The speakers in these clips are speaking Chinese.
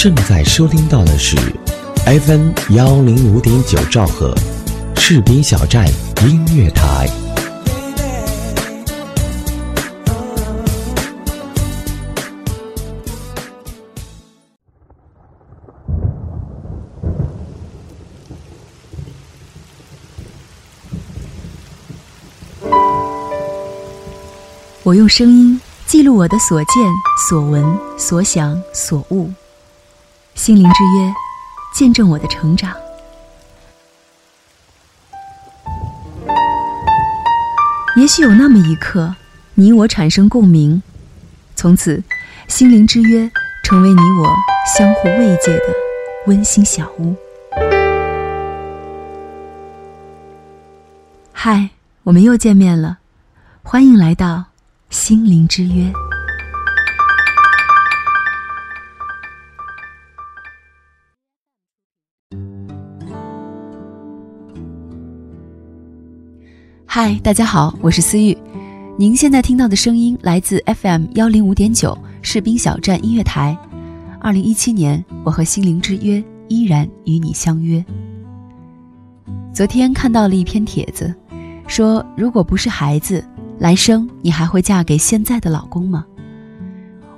正在收听到的是 FM 幺零五点九兆赫，士兵小站音乐台。我用声音记录我的所见所闻所想所悟，心灵之约，见证我的成长。也许有那么一刻，你我产生共鸣，从此，心灵之约成为你我相互慰藉的温馨小屋。嗨，我们又见面了，欢迎来到。心灵之约，嗨，大家好，我是思玉。您现在听到的声音来自 FM 幺零五点九士兵小站音乐台。二零一七年，我和心灵之约依然与你相约。昨天看到了一篇帖子，说如果不是孩子。来生你还会嫁给现在的老公吗？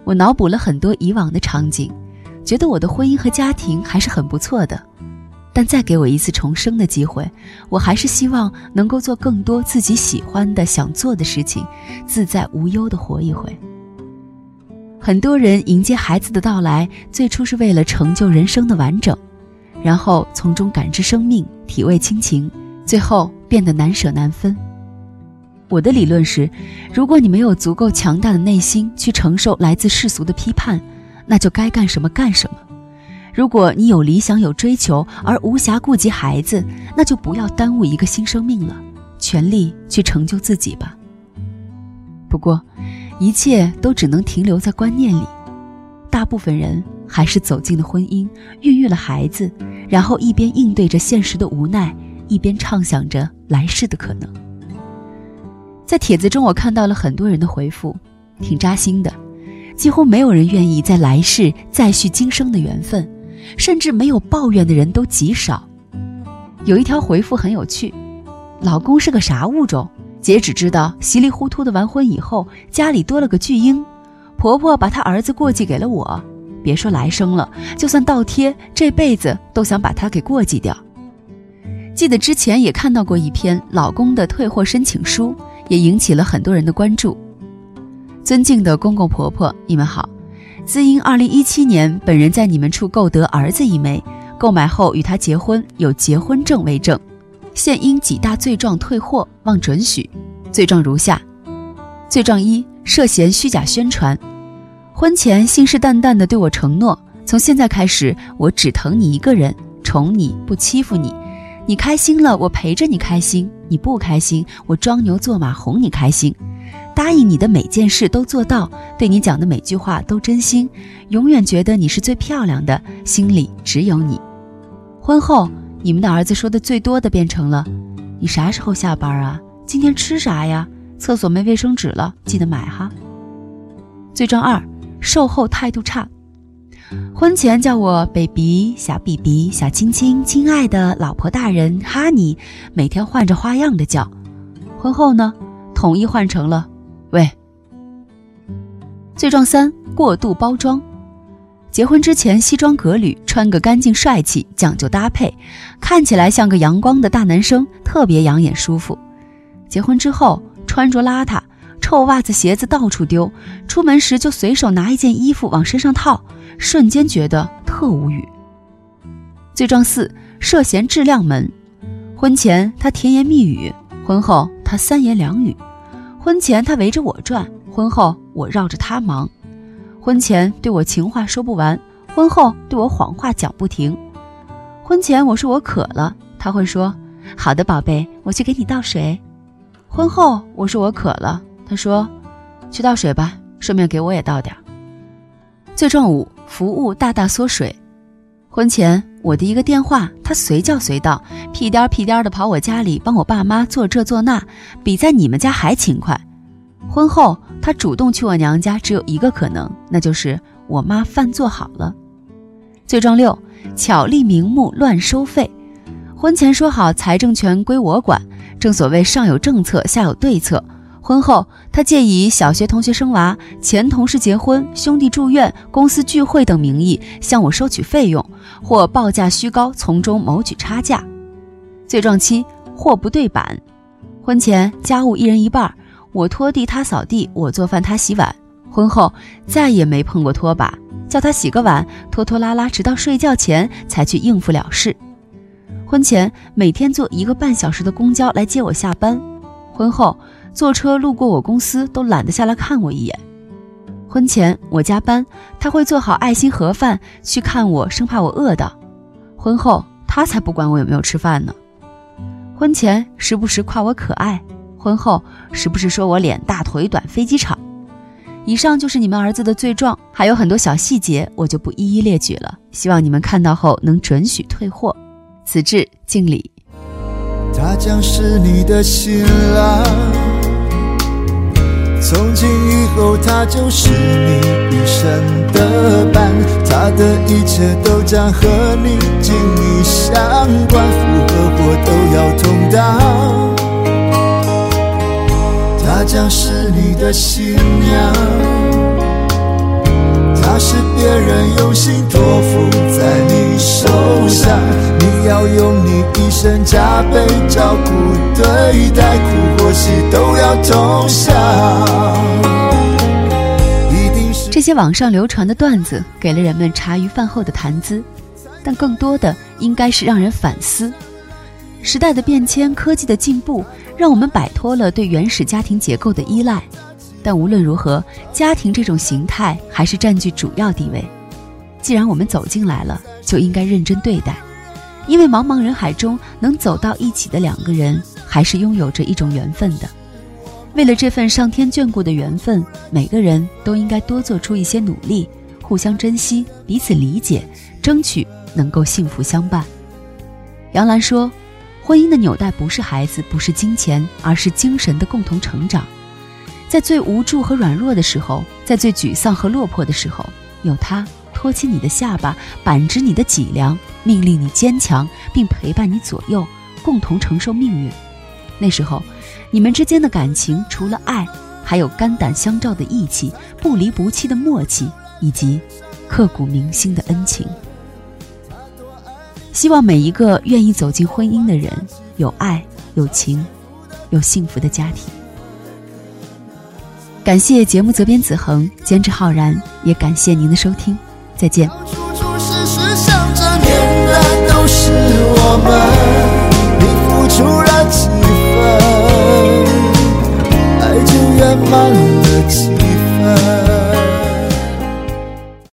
我脑补了很多以往的场景，觉得我的婚姻和家庭还是很不错的。但再给我一次重生的机会，我还是希望能够做更多自己喜欢的、想做的事情，自在无忧的活一回。很多人迎接孩子的到来，最初是为了成就人生的完整，然后从中感知生命、体味亲情，最后变得难舍难分。我的理论是，如果你没有足够强大的内心去承受来自世俗的批判，那就该干什么干什么；如果你有理想有追求而无暇顾及孩子，那就不要耽误一个新生命了，全力去成就自己吧。不过，一切都只能停留在观念里，大部分人还是走进了婚姻，孕育了孩子，然后一边应对着现实的无奈，一边畅想着来世的可能。在帖子中，我看到了很多人的回复，挺扎心的。几乎没有人愿意在来世再续今生的缘分，甚至没有抱怨的人都极少。有一条回复很有趣：“老公是个啥物种？姐只知道稀里糊涂的完婚以后，家里多了个巨婴，婆婆把她儿子过继给了我。别说来生了，就算倒贴，这辈子都想把他给过继掉。”记得之前也看到过一篇老公的退货申请书。也引起了很多人的关注。尊敬的公公婆婆，你们好。自因二零一七年本人在你们处购得儿子一枚，购买后与他结婚，有结婚证为证，现因几大罪状退货，望准许。罪状如下：罪状一，涉嫌虚假宣传。婚前信誓旦旦地对我承诺，从现在开始我只疼你一个人，宠你不欺负你。你开心了，我陪着你开心；你不开心，我装牛做马哄你开心。答应你的每件事都做到，对你讲的每句话都真心，永远觉得你是最漂亮的，心里只有你。婚后，你们的儿子说的最多的变成了：“你啥时候下班啊？今天吃啥呀？厕所没卫生纸了，记得买哈。”罪状二：售后态度差。婚前叫我 baby 小 bb 小亲亲亲爱的老婆大人哈尼每天换着花样的叫。婚后呢，统一换成了喂。罪状三：过度包装。结婚之前西装革履，穿个干净帅气，讲究搭配，看起来像个阳光的大男生，特别养眼舒服。结婚之后穿着邋遢，臭袜子鞋子到处丢，出门时就随手拿一件衣服往身上套。瞬间觉得特无语。罪状四：涉嫌质量门。婚前他甜言蜜语，婚后他三言两语。婚前他围着我转，婚后我绕着他忙。婚前对我情话说不完，婚后对我谎话讲不停。婚前我说我渴了，他会说：“好的，宝贝，我去给你倒水。”婚后我说我渴了，他说：“去倒水吧，顺便给我也倒点。”最重五。服务大大缩水。婚前我的一个电话，他随叫随到，屁颠屁颠的跑我家里帮我爸妈做这做那，比在你们家还勤快。婚后他主动去我娘家，只有一个可能，那就是我妈饭做好了。罪状六：巧立名目乱收费。婚前说好财政权归我管，正所谓上有政策，下有对策。婚后，他借以小学同学生娃、前同事结婚、兄弟住院、公司聚会等名义向我收取费用，或报价虚高，从中谋取差价。罪状七：货不对板。婚前家务一人一半，我拖地他扫地，我做饭他洗碗。婚后再也没碰过拖把，叫他洗个碗，拖拖拉拉，直到睡觉前才去应付了事。婚前每天坐一个半小时的公交来接我下班，婚后坐车路过我公司都懒得下来看我一眼。婚前我加班，他会做好爱心盒饭去看我，生怕我饿到；婚后他才不管我有没有吃饭呢。婚前时不时夸我可爱，婚后时不时说我脸大腿短飞机场。以上就是你们儿子的罪状，还有很多小细节，我就不一一列举了。希望你们看到后能准许退货。此致敬礼。他将是你的新郎，从今以后他就是你一生的伴，他的一切都将和你紧密相关，福和祸都要同当。他将是你的新娘，是别人用心托付在你手上。你要用你一生加倍照顾对待，苦或喜都要同享。这些网上流传的段子给了人们茶余饭后的谈资，但更多的应该是让人反思。时代的变迁，科技的进步，让我们摆脱了对原始家庭结构的依赖，但无论如何，家庭这种形态还是占据主要地位。既然我们走进来了，就应该认真对待。因为茫茫人海中能走到一起的两个人，还是拥有着一种缘分的。为了这份上天眷顾的缘分，每个人都应该多做出一些努力，互相珍惜，彼此理解，争取能够幸福相伴。杨澜说：“婚姻的纽带不是孩子，不是金钱，而是精神的共同成长。在最无助和软弱的时候，在最沮丧和落魄的时候，有他。”托起你的下巴，板直你的脊梁，命令你坚强，并陪伴你左右，共同承受命运。那时候，你们之间的感情除了爱，还有肝胆相照的义气、不离不弃的默契，以及刻骨铭心的恩情。希望每一个愿意走进婚姻的人，有爱、有情、有幸福的家庭。感谢节目责编子恒，监制浩然，也感谢您的收听。再见。爱就圆满了几分。